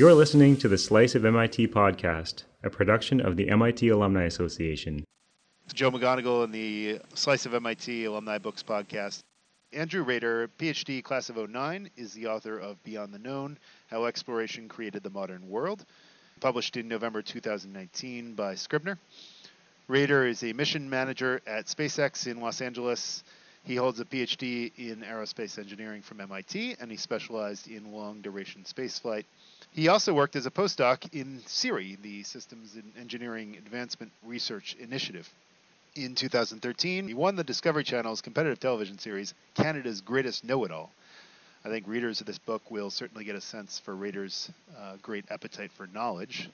You're listening to the Slice of MIT podcast, a production of the MIT Alumni Association. Joe McGonagle in the Slice of MIT Alumni Books podcast. Andrew Rader, PhD, class of 09, is the author of Beyond the Known How Exploration Created the Modern World, published in November 2019 by Scribner. Rader is a mission manager at SpaceX in Los Angeles. He holds a PhD in aerospace engineering from MIT, and he specialized in long duration spaceflight. He also worked as a postdoc in SERI, the Systems and Engineering Advancement Research Initiative. In 2013, he won the Discovery Channel's competitive television series, Canada's Greatest Know It All. I think readers of this book will certainly get a sense for Rader's uh, great appetite for knowledge.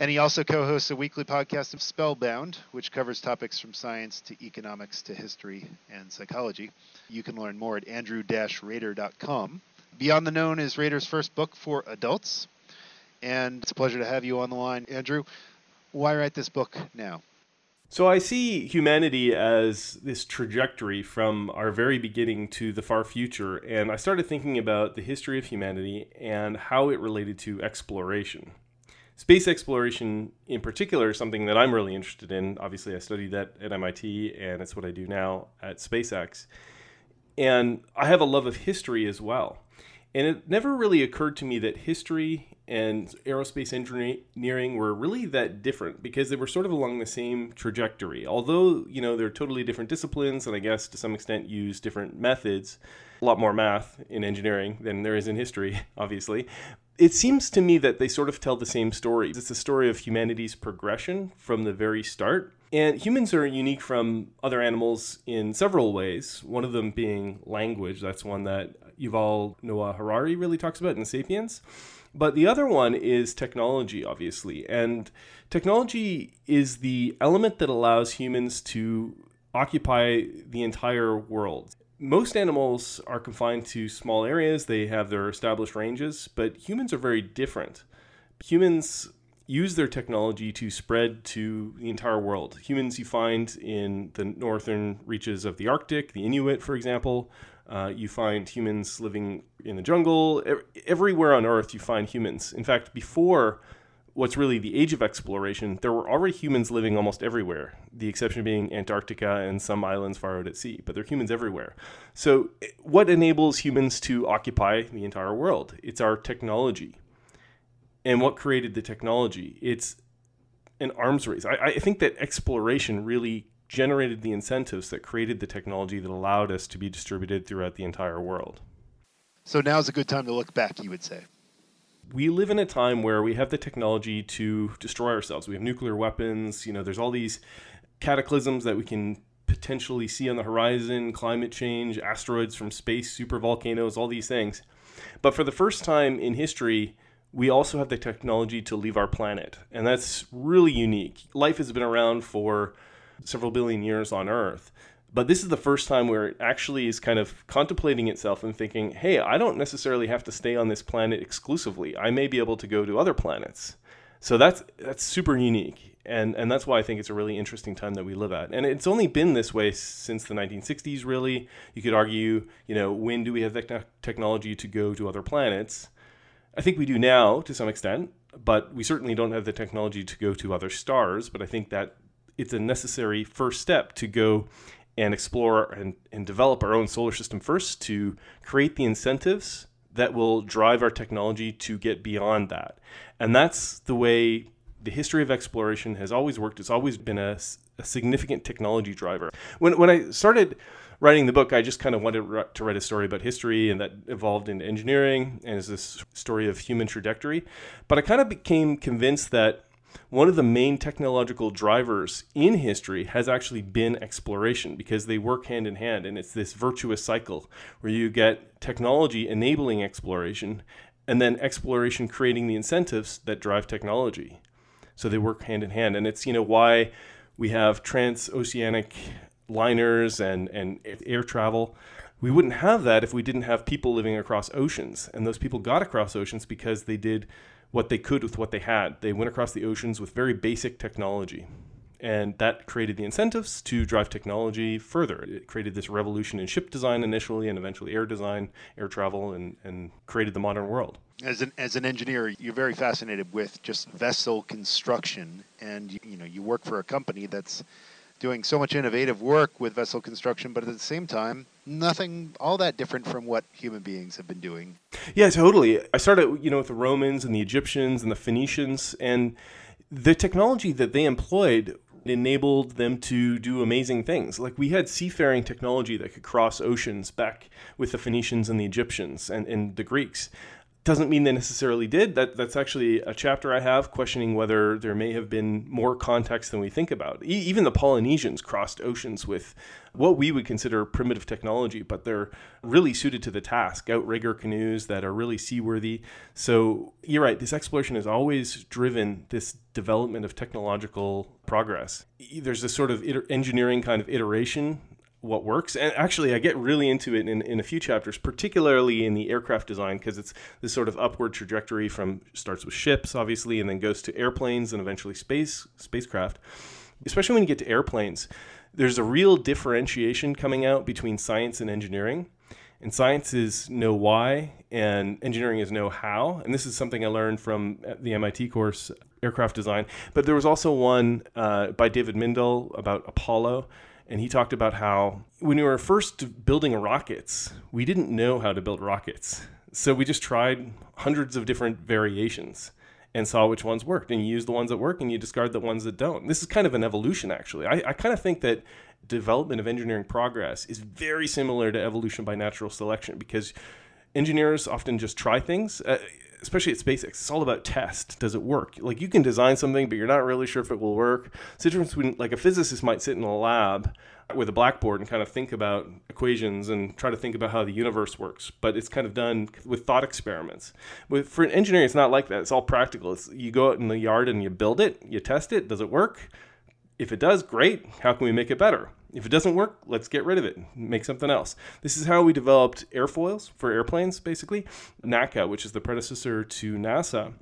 And he also co hosts a weekly podcast of Spellbound, which covers topics from science to economics to history and psychology. You can learn more at andrew rader.com. Beyond the Known is Rader's first book for adults. And it's a pleasure to have you on the line. Andrew, why write this book now? So I see humanity as this trajectory from our very beginning to the far future. And I started thinking about the history of humanity and how it related to exploration. Space exploration, in particular, is something that I'm really interested in. Obviously, I studied that at MIT, and it's what I do now at SpaceX. And I have a love of history as well. And it never really occurred to me that history and aerospace engineering were really that different because they were sort of along the same trajectory. Although, you know, they're totally different disciplines and I guess to some extent use different methods, a lot more math in engineering than there is in history, obviously. It seems to me that they sort of tell the same story. It's the story of humanity's progression from the very start. And humans are unique from other animals in several ways, one of them being language. That's one that Yuval Noah Harari really talks about in Sapiens. But the other one is technology, obviously. And technology is the element that allows humans to occupy the entire world. Most animals are confined to small areas, they have their established ranges, but humans are very different. Humans use their technology to spread to the entire world. Humans you find in the northern reaches of the Arctic, the Inuit, for example, uh, you find humans living in the jungle. Everywhere on Earth, you find humans. In fact, before what's really the age of exploration, there were already humans living almost everywhere, the exception being Antarctica and some islands far out at sea, but there are humans everywhere. So, what enables humans to occupy the entire world? It's our technology. And what created the technology? It's an arms race. I, I think that exploration really generated the incentives that created the technology that allowed us to be distributed throughout the entire world. So now's a good time to look back, you would say. We live in a time where we have the technology to destroy ourselves. We have nuclear weapons, you know, there's all these cataclysms that we can potentially see on the horizon, climate change, asteroids from space, super volcanoes, all these things. But for the first time in history, we also have the technology to leave our planet. And that's really unique. Life has been around for several billion years on Earth. But this is the first time where it actually is kind of contemplating itself and thinking, hey, I don't necessarily have to stay on this planet exclusively. I may be able to go to other planets. So that's that's super unique. And and that's why I think it's a really interesting time that we live at. And it's only been this way since the 1960s really. You could argue, you know, when do we have the technology to go to other planets? I think we do now to some extent, but we certainly don't have the technology to go to other stars, but I think that it's a necessary first step to go and explore and, and develop our own solar system first to create the incentives that will drive our technology to get beyond that. And that's the way the history of exploration has always worked. It's always been a, a significant technology driver. When, when I started writing the book, I just kind of wanted to write a story about history, and that evolved into engineering and is this story of human trajectory. But I kind of became convinced that one of the main technological drivers in history has actually been exploration because they work hand in hand and it's this virtuous cycle where you get technology enabling exploration and then exploration creating the incentives that drive technology. So they work hand in hand and it's you know why we have transoceanic liners and and air travel. We wouldn't have that if we didn't have people living across oceans and those people got across oceans because they did what they could with what they had. They went across the oceans with very basic technology. And that created the incentives to drive technology further. It created this revolution in ship design initially and eventually air design, air travel, and, and created the modern world. As an, as an engineer, you're very fascinated with just vessel construction, and you, know you work for a company that's doing so much innovative work with vessel construction, but at the same time, nothing all that different from what human beings have been doing. Yeah, totally. I started, you know, with the Romans and the Egyptians and the Phoenicians, and the technology that they employed enabled them to do amazing things. Like we had seafaring technology that could cross oceans back with the Phoenicians and the Egyptians and, and the Greeks doesn't mean they necessarily did. That that's actually a chapter I have questioning whether there may have been more context than we think about. E- even the Polynesians crossed oceans with what we would consider primitive technology, but they're really suited to the task. Outrigger canoes that are really seaworthy. So you're right. This exploration has always driven this development of technological progress. There's this sort of engineering kind of iteration what works. And actually, I get really into it in, in a few chapters, particularly in the aircraft design, because it's this sort of upward trajectory from starts with ships, obviously, and then goes to airplanes and eventually space spacecraft. Especially when you get to airplanes, there's a real differentiation coming out between science and engineering. And science is know why, and engineering is know how. And this is something I learned from the MIT course, aircraft design. But there was also one uh, by David Mindell about Apollo, and he talked about how when we were first building rockets, we didn't know how to build rockets. So we just tried hundreds of different variations and saw which ones worked. And you use the ones that work and you discard the ones that don't. This is kind of an evolution, actually. I, I kind of think that development of engineering progress is very similar to evolution by natural selection because engineers often just try things. Uh, especially at SpaceX, it's all about test. Does it work? Like you can design something, but you're not really sure if it will work. It's the difference between like a physicist might sit in a lab with a blackboard and kind of think about equations and try to think about how the universe works. But it's kind of done with thought experiments. With for an engineering, it's not like that. It's all practical. It's you go out in the yard and you build it, you test it. Does it work? If it does, great. How can we make it better? If it doesn't work, let's get rid of it, make something else. This is how we developed airfoils for airplanes, basically. NACA, which is the predecessor to NASA,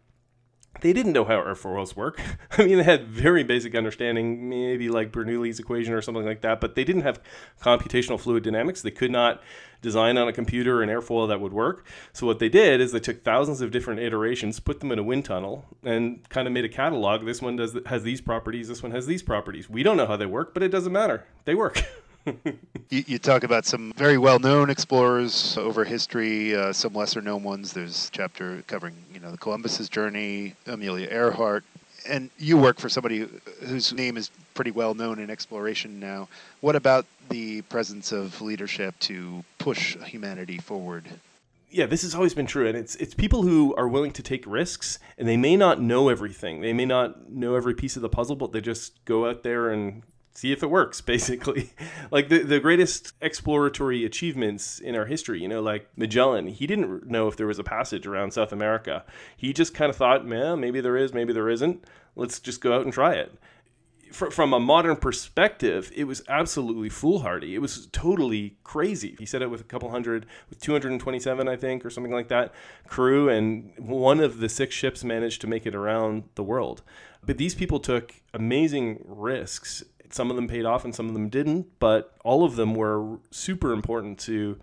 they didn't know how airfoils work. I mean, they had very basic understanding, maybe like Bernoulli's equation or something like that, but they didn't have computational fluid dynamics. They could not design on a computer an airfoil that would work. So what they did is they took thousands of different iterations, put them in a wind tunnel, and kind of made a catalog. This one does has these properties. This one has these properties. We don't know how they work, but it doesn't matter. They work. you, you, talk about some very well-known explorers over history, uh, some lesser-known ones. There's a chapter covering, you know, the Columbus's journey, Amelia Earhart, and you work for somebody whose name is pretty well known in exploration now. What about the presence of leadership to push humanity forward? yeah, this has always been true, and it's it's people who are willing to take risks, and they may not know everything, they may not know every piece of the puzzle, but they just go out there and see if it works basically like the, the greatest exploratory achievements in our history you know like magellan he didn't know if there was a passage around south america he just kind of thought man maybe there is maybe there isn't let's just go out and try it from a modern perspective, it was absolutely foolhardy. It was totally crazy. He said it with a couple hundred, with 227, I think, or something like that, crew, and one of the six ships managed to make it around the world. But these people took amazing risks some of them paid off and some of them didn't, but all of them were super important to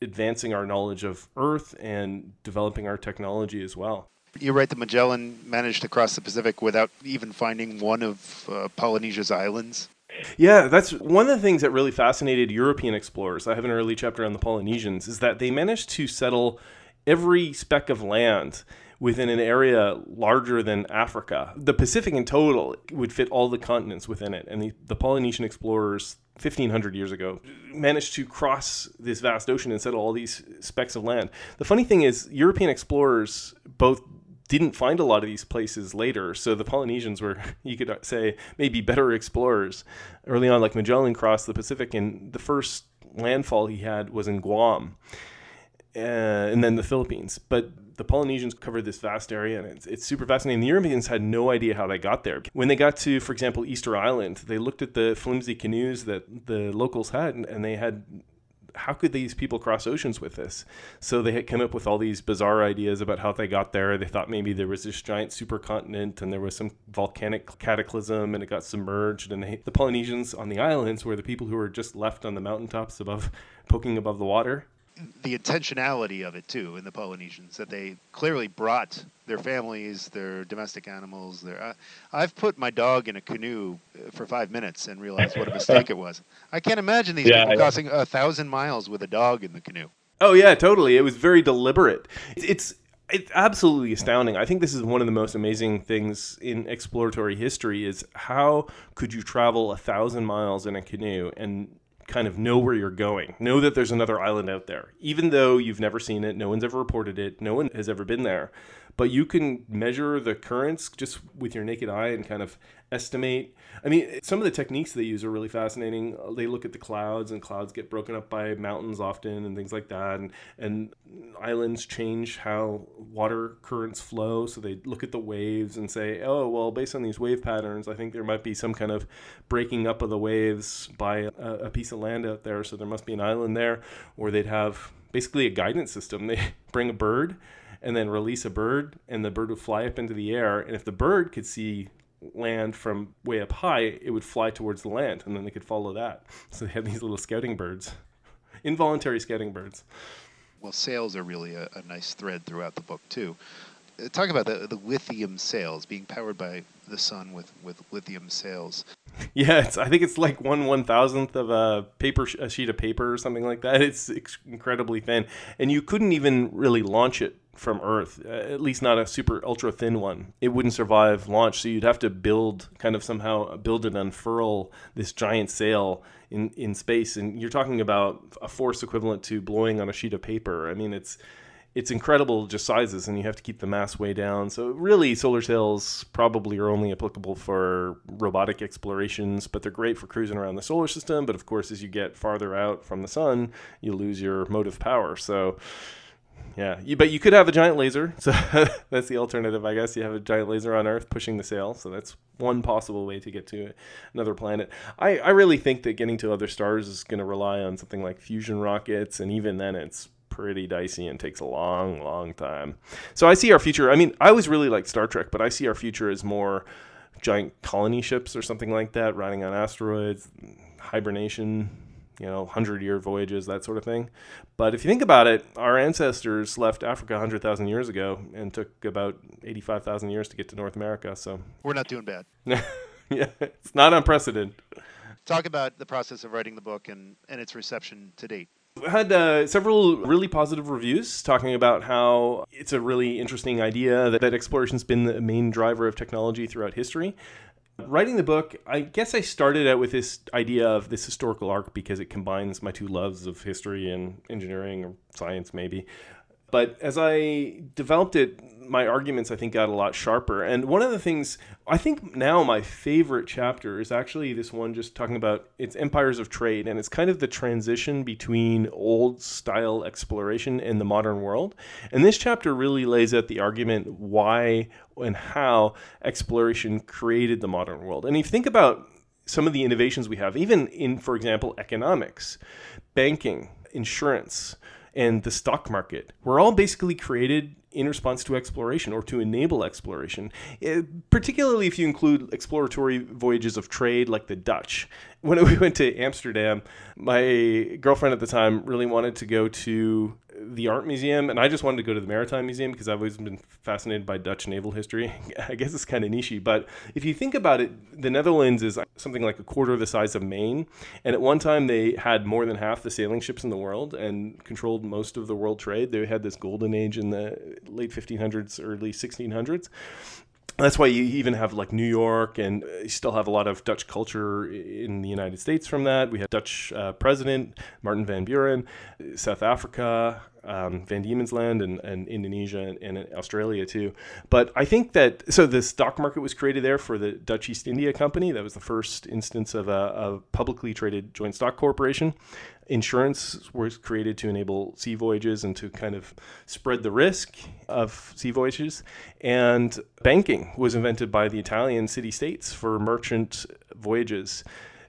advancing our knowledge of Earth and developing our technology as well. You're right, the Magellan managed to cross the Pacific without even finding one of uh, Polynesia's islands. Yeah, that's one of the things that really fascinated European explorers. I have an early chapter on the Polynesians, is that they managed to settle every speck of land within an area larger than Africa. The Pacific in total would fit all the continents within it. And the, the Polynesian explorers 1500 years ago managed to cross this vast ocean and settle all these specks of land. The funny thing is, European explorers both didn't find a lot of these places later. So the Polynesians were, you could say, maybe better explorers. Early on, like Magellan crossed the Pacific, and the first landfall he had was in Guam. Uh, and then the Philippines. But the Polynesians covered this vast area, and it's, it's super fascinating. The Europeans had no idea how they got there. When they got to, for example, Easter Island, they looked at the flimsy canoes that the locals had, and, and they had how could these people cross oceans with this? So they had come up with all these bizarre ideas about how they got there. They thought maybe there was this giant supercontinent and there was some volcanic cataclysm and it got submerged. And they, the Polynesians on the islands were the people who were just left on the mountaintops above, poking above the water the intentionality of it too in the Polynesians that they clearly brought their families, their domestic animals. Their uh, I've put my dog in a canoe uh, for five minutes and realized what a mistake it was. I can't imagine these yeah, people yeah. crossing a thousand miles with a dog in the canoe. Oh yeah, totally. It was very deliberate. It's it's absolutely astounding. I think this is one of the most amazing things in exploratory history is how could you travel a thousand miles in a canoe and kind of know where you're going. Know that there's another island out there. Even though you've never seen it, no one's ever reported it, no one has ever been there. But you can measure the currents just with your naked eye and kind of estimate. I mean, some of the techniques they use are really fascinating. They look at the clouds, and clouds get broken up by mountains often, and things like that. And and islands change how water currents flow. So they look at the waves and say, oh, well, based on these wave patterns, I think there might be some kind of breaking up of the waves by a, a piece of land out there. So there must be an island there, or they'd have basically a guidance system. They bring a bird and then release a bird, and the bird would fly up into the air. And if the bird could see land from way up high, it would fly towards the land, and then they could follow that. So they had these little scouting birds, involuntary scouting birds. Well, sails are really a, a nice thread throughout the book too. Uh, talk about the, the lithium sails being powered by the sun with, with lithium sails. Yeah, it's, I think it's like one one thousandth of a paper a sheet of paper or something like that. It's incredibly thin, and you couldn't even really launch it from Earth, uh, at least not a super ultra thin one. It wouldn't survive launch, so you'd have to build kind of somehow build and unfurl this giant sail in in space, and you're talking about a force equivalent to blowing on a sheet of paper. I mean, it's it's incredible just sizes and you have to keep the mass way down so really solar sails probably are only applicable for robotic explorations but they're great for cruising around the solar system but of course as you get farther out from the sun you lose your motive power so yeah, you, but you could have a giant laser. So that's the alternative, I guess. You have a giant laser on Earth pushing the sail. So that's one possible way to get to another planet. I, I really think that getting to other stars is going to rely on something like fusion rockets, and even then, it's pretty dicey and takes a long, long time. So I see our future. I mean, I was really like Star Trek, but I see our future as more giant colony ships or something like that, riding on asteroids, hibernation you know, 100 year voyages, that sort of thing. But if you think about it, our ancestors left Africa 100,000 years ago and took about 85,000 years to get to North America. So we're not doing bad. yeah, it's not unprecedented. Talk about the process of writing the book and, and its reception to date. Had uh, several really positive reviews talking about how it's a really interesting idea that, that exploration's been the main driver of technology throughout history. Writing the book, I guess I started out with this idea of this historical arc because it combines my two loves of history and engineering or science, maybe. But as I developed it, my arguments I think got a lot sharper. And one of the things I think now my favorite chapter is actually this one just talking about its empires of trade and it's kind of the transition between old style exploration and the modern world. And this chapter really lays out the argument why and how exploration created the modern world. And if you think about some of the innovations we have, even in, for example, economics, banking, insurance, and the stock market were all basically created in response to exploration or to enable exploration, eh, particularly if you include exploratory voyages of trade like the Dutch. When we went to Amsterdam, my girlfriend at the time really wanted to go to the art museum, and I just wanted to go to the maritime museum because I've always been fascinated by Dutch naval history. I guess it's kind of nichey, but if you think about it, the Netherlands is uh, something like a quarter of the size of Maine, and at one time they had more than half the sailing ships in the world and controlled most of the world trade. They had this golden age in the late 1500s, early 1600s, that's why you even have like New York, and you still have a lot of Dutch culture in the United States from that. We had Dutch uh, president Martin van Buren, South Africa, um, Van Diemen's Land, and, and Indonesia and, and, Australia too. But I think that so the stock market was created there for the Dutch East India Company. That was the first instance of a, a publicly traded joint stock corporation. Insurance was created to enable sea voyages and to kind of spread the risk of sea voyages. And banking was invented by the Italian city states for merchant voyages.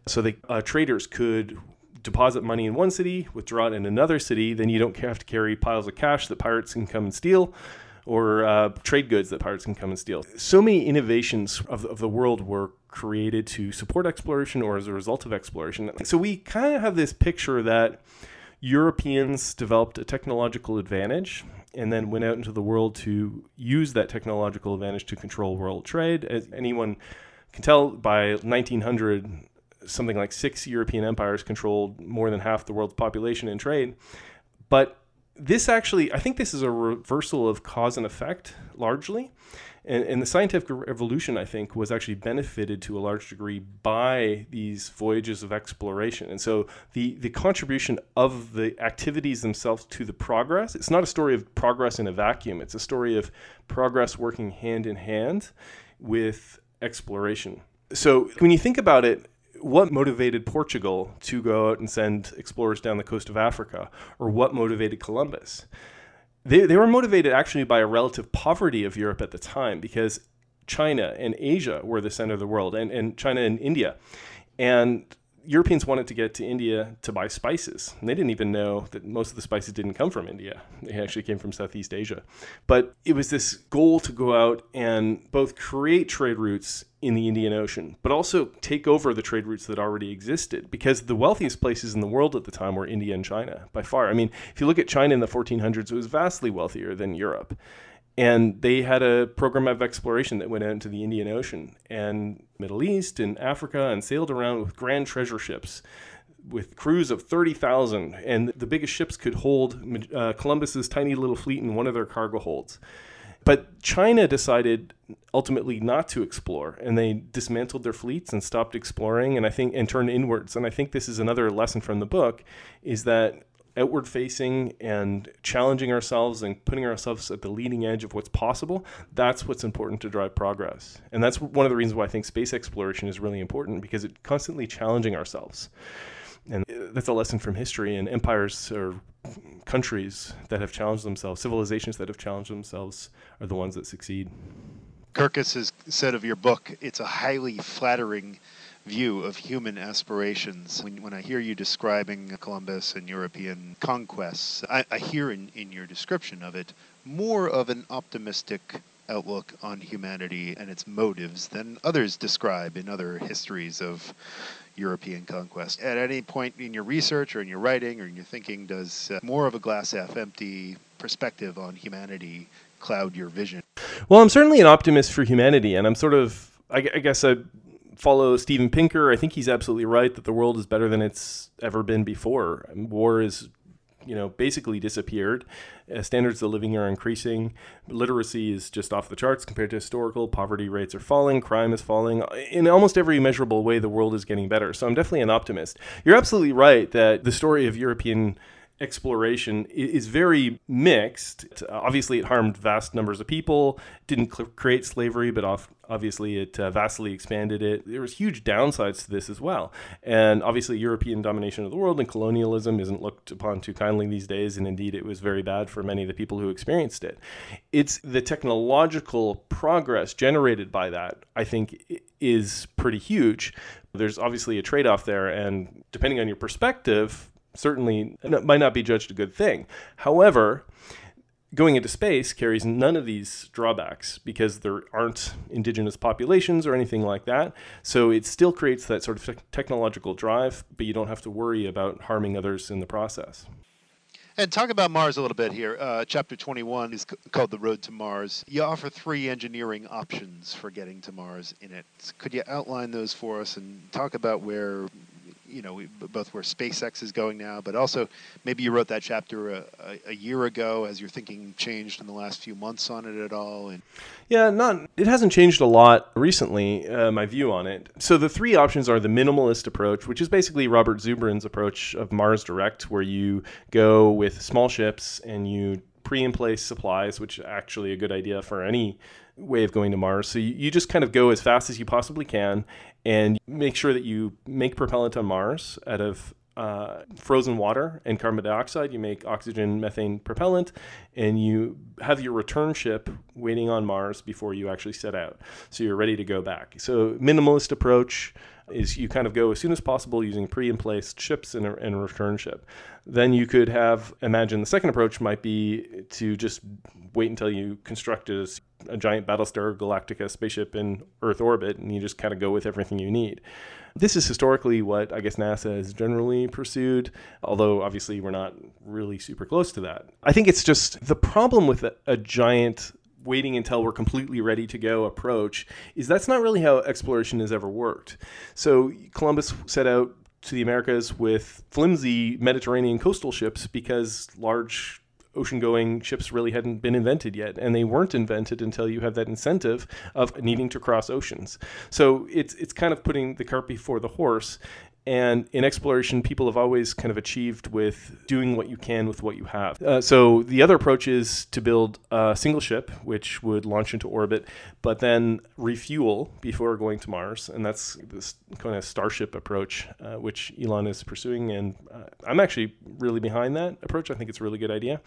So the uh, traders could deposit money in one city, withdraw it in another city, then you don't have to carry piles of cash that pirates can come and steal or uh, trade goods that pirates can come and steal. So many innovations of, of the world were created to support exploration or as a result of exploration. So we kind of have this picture that Europeans developed a technological advantage and then went out into the world to use that technological advantage to control world trade. As anyone can tell, by 1900, something like six European empires controlled more than half the world's population and trade. But this actually, I think this is a reversal of cause and effect largely. And, and, the scientific revolution, I think, was actually benefited to a large degree by these voyages of exploration. And so the, the contribution of the activities themselves to the progress, it's not a story of progress in a vacuum, it's a story of progress working hand in hand with exploration. So when you think about it, what motivated Portugal to go out and send explorers down the coast of Africa, or what motivated Columbus? They, they were motivated actually by a relative poverty of Europe at the time because China and Asia were the center of the world, and, and China and India. And Europeans wanted to get to India to buy spices. And they didn't even know that most of the spices didn't come from India. They actually came from Southeast Asia. But it was this goal to go out and both create trade routes in the Indian Ocean, but also take over the trade routes that already existed because the wealthiest places in the world at the time were India and China by far. I mean, if you look at China in the 1400s, it was vastly wealthier than Europe and they had a program of exploration that went out into the Indian Ocean and Middle East and Africa and sailed around with grand treasure ships with crews of 30,000 and the biggest ships could hold uh, Columbus's tiny little fleet in one of their cargo holds. But China decided ultimately not to explore and they dismantled their fleets and stopped exploring and I think and turned inwards and I think this is another lesson from the book is that outward facing and challenging ourselves and putting ourselves at the leading edge of what's possible, that's what's important to drive progress. And that's one of the reasons why I think space exploration is really important because it's constantly challenging ourselves. And uh, that's a lesson from history and empires or countries that have challenged themselves, civilizations that have challenged themselves are the ones that succeed. Kirkus has said of your book, it's a highly flattering view of human aspirations. When, when I hear you describing Columbus and European conquests, I, I hear in, in your description of it more of an optimistic outlook on humanity and its motives than others describe in other histories of European conquest. At any point in your research or in your writing or in your thinking, does uh, more of a glass half empty perspective on humanity cloud your vision? Well, I'm certainly an optimist for humanity, and I'm sort of, I, I guess, I follow Steven Pinker, I think he's absolutely right that the world is better than it's ever been before. War is, you know, basically disappeared. Uh, standards of living are increasing. Literacy is just off the charts compared to historical. Poverty rates are falling. Crime is falling. In almost every measurable way, the world is getting better. So I'm definitely an optimist. You're absolutely right that the story of European exploration is very mixed. Obviously, it harmed vast numbers of people, didn't create slavery, but obviously it uh, vastly expanded it. There was huge downsides to this as well. And obviously, European domination of the world and colonialism isn't looked upon too kindly these days, and indeed, it was very bad for many of the people who experienced it. It's the technological progress generated by that, I think, is pretty huge. There's obviously a trade off there, and depending on your perspective, certainly might not be judged a good thing. However, going into space carries none of these drawbacks because there aren't indigenous populations or anything like that. So it still creates that sort of technological drive, but you don't have to worry about harming others in the process. And talk about Mars a little bit here. Uh, chapter 21 is c- called The Road to Mars. You offer three engineering options for getting to Mars in it. Could you outline those for us and talk about where you know, both where SpaceX is going now, but also maybe you wrote that chapter a, a, a, year ago. Has your thinking changed in the last few months on it at all? And yeah, not it hasn't changed a lot recently. Uh, my view on it. So the three options are the minimalist approach, which is basically Robert Zubrin's approach of Mars Direct, where you go with small ships and you pre and place supplies, which is actually a good idea for any way of going to Mars. So you, you just kind of go as fast as you possibly can and make sure that you make propellant on Mars out of uh, frozen water and carbon dioxide. You make oxygen methane propellant, and you have your return ship waiting on Mars before you actually set out. So you're ready to go back. So minimalist approach is you kind of go as soon as possible using pre and placed ships and a, a return ship. Then you could have imagine the second approach might be to just wait until you construct a, a giant Battlestar Galactica spaceship in Earth orbit, and you just kind of go with everything you need. This is historically what I guess NASA has generally pursued, although obviously we're not really super close to that. I think it's just the problem with a, a giant waiting until we're completely ready to go approach is that's not really how exploration has ever worked. So Columbus set out to the Americas with flimsy Mediterranean coastal ships because large ocean going ships really hadn't been invented yet and they weren't invented until you have that incentive of needing to cross oceans so it's it's kind of putting the cart before the horse and in exploration, people have always kind of achieved with doing what you can with what you have. Uh, so the other approach is to build a single ship, which would launch into orbit, but then refuel before going to Mars. And that's this kind of starship approach, uh, which Elon is pursuing. And uh, I'm actually really behind that approach. I think it's a really good idea.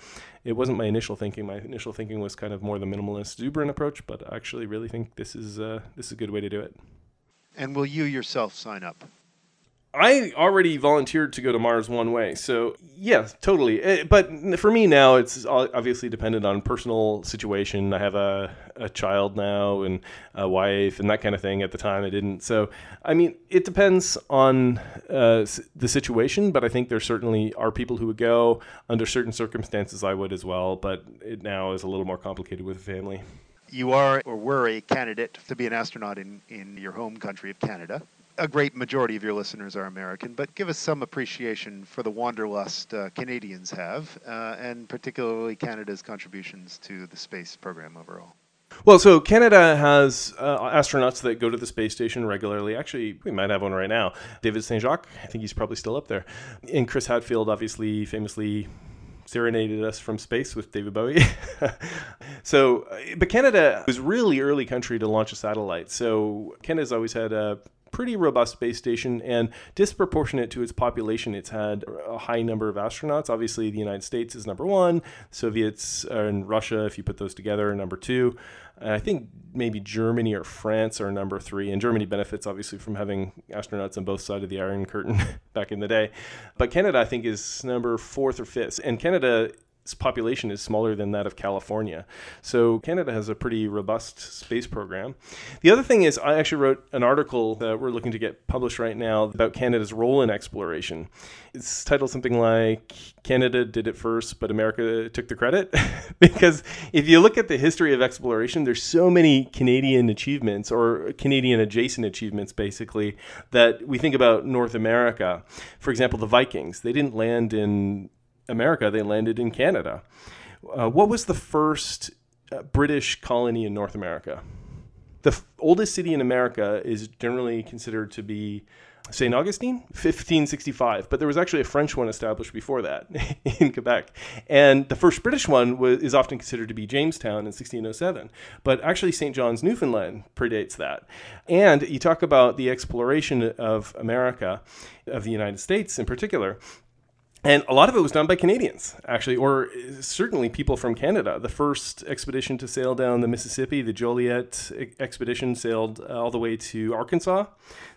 It wasn't my initial thinking. My initial thinking was kind of more the minimalist Zubrin approach, but I actually really think this is uh, this is a good way to do it. And will you yourself sign up? I already volunteered to go to Mars one way, so yeah, totally. Eh, but for me now, it's obviously dependent on personal situation. I have a, a child now and a wife and that kind of thing. At the time, I didn't. So I mean, it depends on uh, the situation. But I think there certainly are people who would go under certain circumstances. I would as well, but it now is a little more complicated with a family. You are or were a candidate to be an astronaut in, in your home country of Canada a great majority of your listeners are American, but give us some appreciation for the wanderlust uh, Canadians have, uh, and particularly Canada's contributions to the space program overall. Well, so Canada has uh, astronauts that go to the space station regularly. Actually, we might have one right now. David St. Jacques, I think he's probably still up there. And Chris Hadfield, obviously, famously serenaded us from space with David Bowie. so, uh, but Canada was really early country to launch a satellite. So Canada's always had a pretty robust space station and disproportionate to its population. It's had a high number of astronauts. Obviously, the United States is number one, Soviets uh, and Russia, if you put those together, are number two. And I think maybe Germany or France are number three. And Germany benefits obviously from having astronauts on both sides of the Iron Curtain back in the day. But Canada, I think, is number fourth or fifth. And Canada population is smaller than that of California. So Canada has a pretty robust space program. The other thing is, I actually wrote an article that we're looking to get published right now about Canada's role in exploration. It's titled something like Canada did it first, but America took the credit. because if you look at the history of exploration, there's so many Canadian achievements or Canadian adjacent achievements, basically, that we think about North America. For example, the Vikings, they didn't land in America, they landed in Canada. Uh, what was the first uh, British colony in North America? The f- oldest city in America is generally considered to be St. Augustine, 1565, but there was actually a French one established before that in Quebec. And the first British one was, is often considered to be Jamestown in 1607, but actually St. John's, Newfoundland predates that. And you talk about the exploration of America, of the United States in particular, and a lot of it was done by Canadians, actually, or certainly people from Canada. The first expedition to sail down the Mississippi, the Joliet expedition, sailed uh, all the way to Arkansas.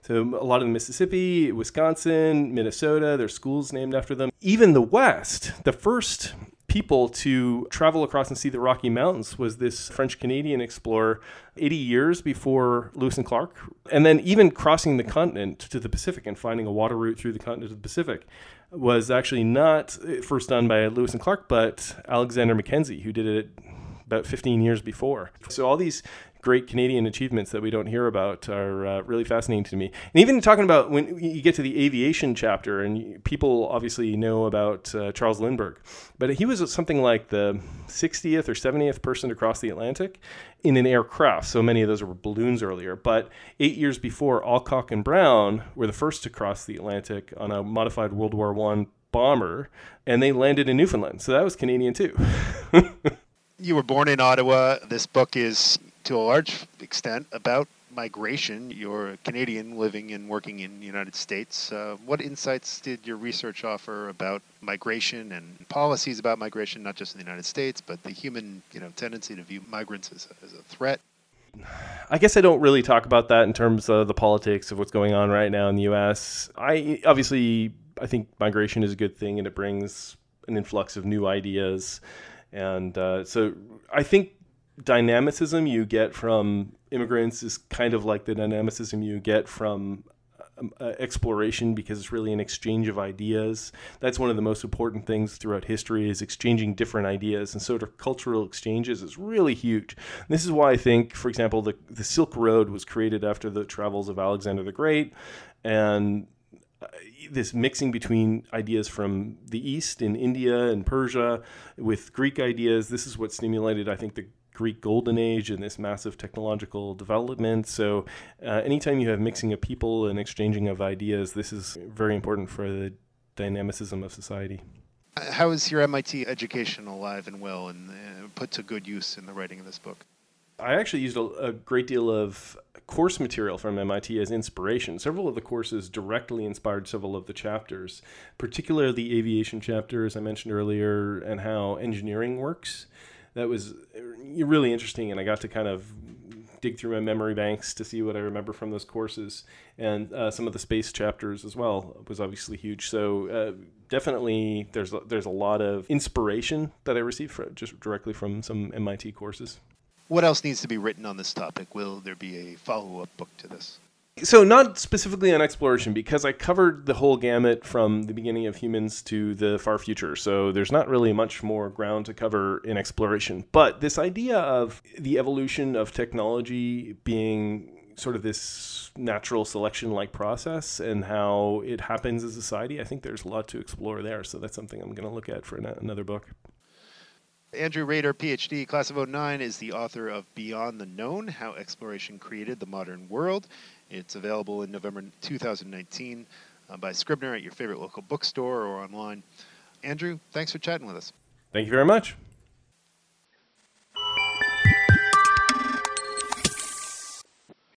So a lot of the Mississippi, Wisconsin, Minnesota, there's schools named after them. Even the West, the first people to travel across and see the Rocky Mountains was this French Canadian explorer 80 years before Lewis and Clark. And then even crossing the continent to the Pacific and finding a water route through the continent to the Pacific was actually not eh, first done by Lewis and Clark, but Alexander Mackenzie, who did it about 15 years before. So all these great Canadian achievements that we don't hear about are uh, really fascinating to me. And even talking about when you get to the aviation chapter, and people obviously know about uh, Charles Lindbergh, but he was something like the 60th or 70th person to cross the Atlantic in an aircraft. So many of those were balloons earlier. But eight years before, Alcock and Brown were the first to cross the Atlantic on a modified World War One bomber, and they landed in Newfoundland. So that was Canadian too. you were born in Ottawa. This book is to a large extent about migration. You're a Canadian living and working in the United States. Uh, what insights did your research offer about migration and policies about migration, not just in the United States, but the human you know, tendency to view migrants as a, as a threat? I guess I don't really talk about that in terms of the politics of what's going on right now in the U.S. I obviously I think migration is a good thing and it brings an influx of new ideas, and uh, so I think dynamicism you get from immigrants is kind of like the dynamicism you get from um, uh, exploration because it's really an exchange of ideas. That's one of the most important things throughout history is exchanging different ideas, and sort of cultural exchanges is really huge. And this is why I think, for example, the the Silk Road was created after the travels of Alexander the Great, and uh, this mixing between ideas from the East in India and Persia with Greek ideas. This is what stimulated, I think, the Greek golden age and this massive technological development. So, uh, anytime you have mixing of people and exchanging of ideas, this is very important for the dynamicism of society. How is your MIT education alive and well and uh, put to good use in the writing of this book? I actually used a, a, great deal of course material from MIT as inspiration. Several of the courses directly inspired several of the chapters, particularly the aviation chapter, as I mentioned earlier, and how engineering works that was really interesting, and I got to kind of dig through my memory banks to see what I remember from those courses, and uh, some of the space chapters as well was obviously huge. So uh, definitely, there's there's a lot of inspiration that I received for, just directly from some MIT courses. What else needs to be written on this topic? Will there be a follow up book to this? So not specifically on exploration because I covered the whole gamut from the beginning of humans to the far future. So there's not really much more ground to cover in exploration. But this idea of the evolution of technology being sort of this natural selection like process and how it happens in a society, I think there's a lot to explore there. So that's something I'm going to look at for another book. Andrew Rader, PhD, class of 09, is the author of Beyond the Known How Exploration Created the Modern World. It's available in November 2019 uh, by Scribner at your favorite local bookstore or online. Andrew, thanks for chatting with us. Thank you very much.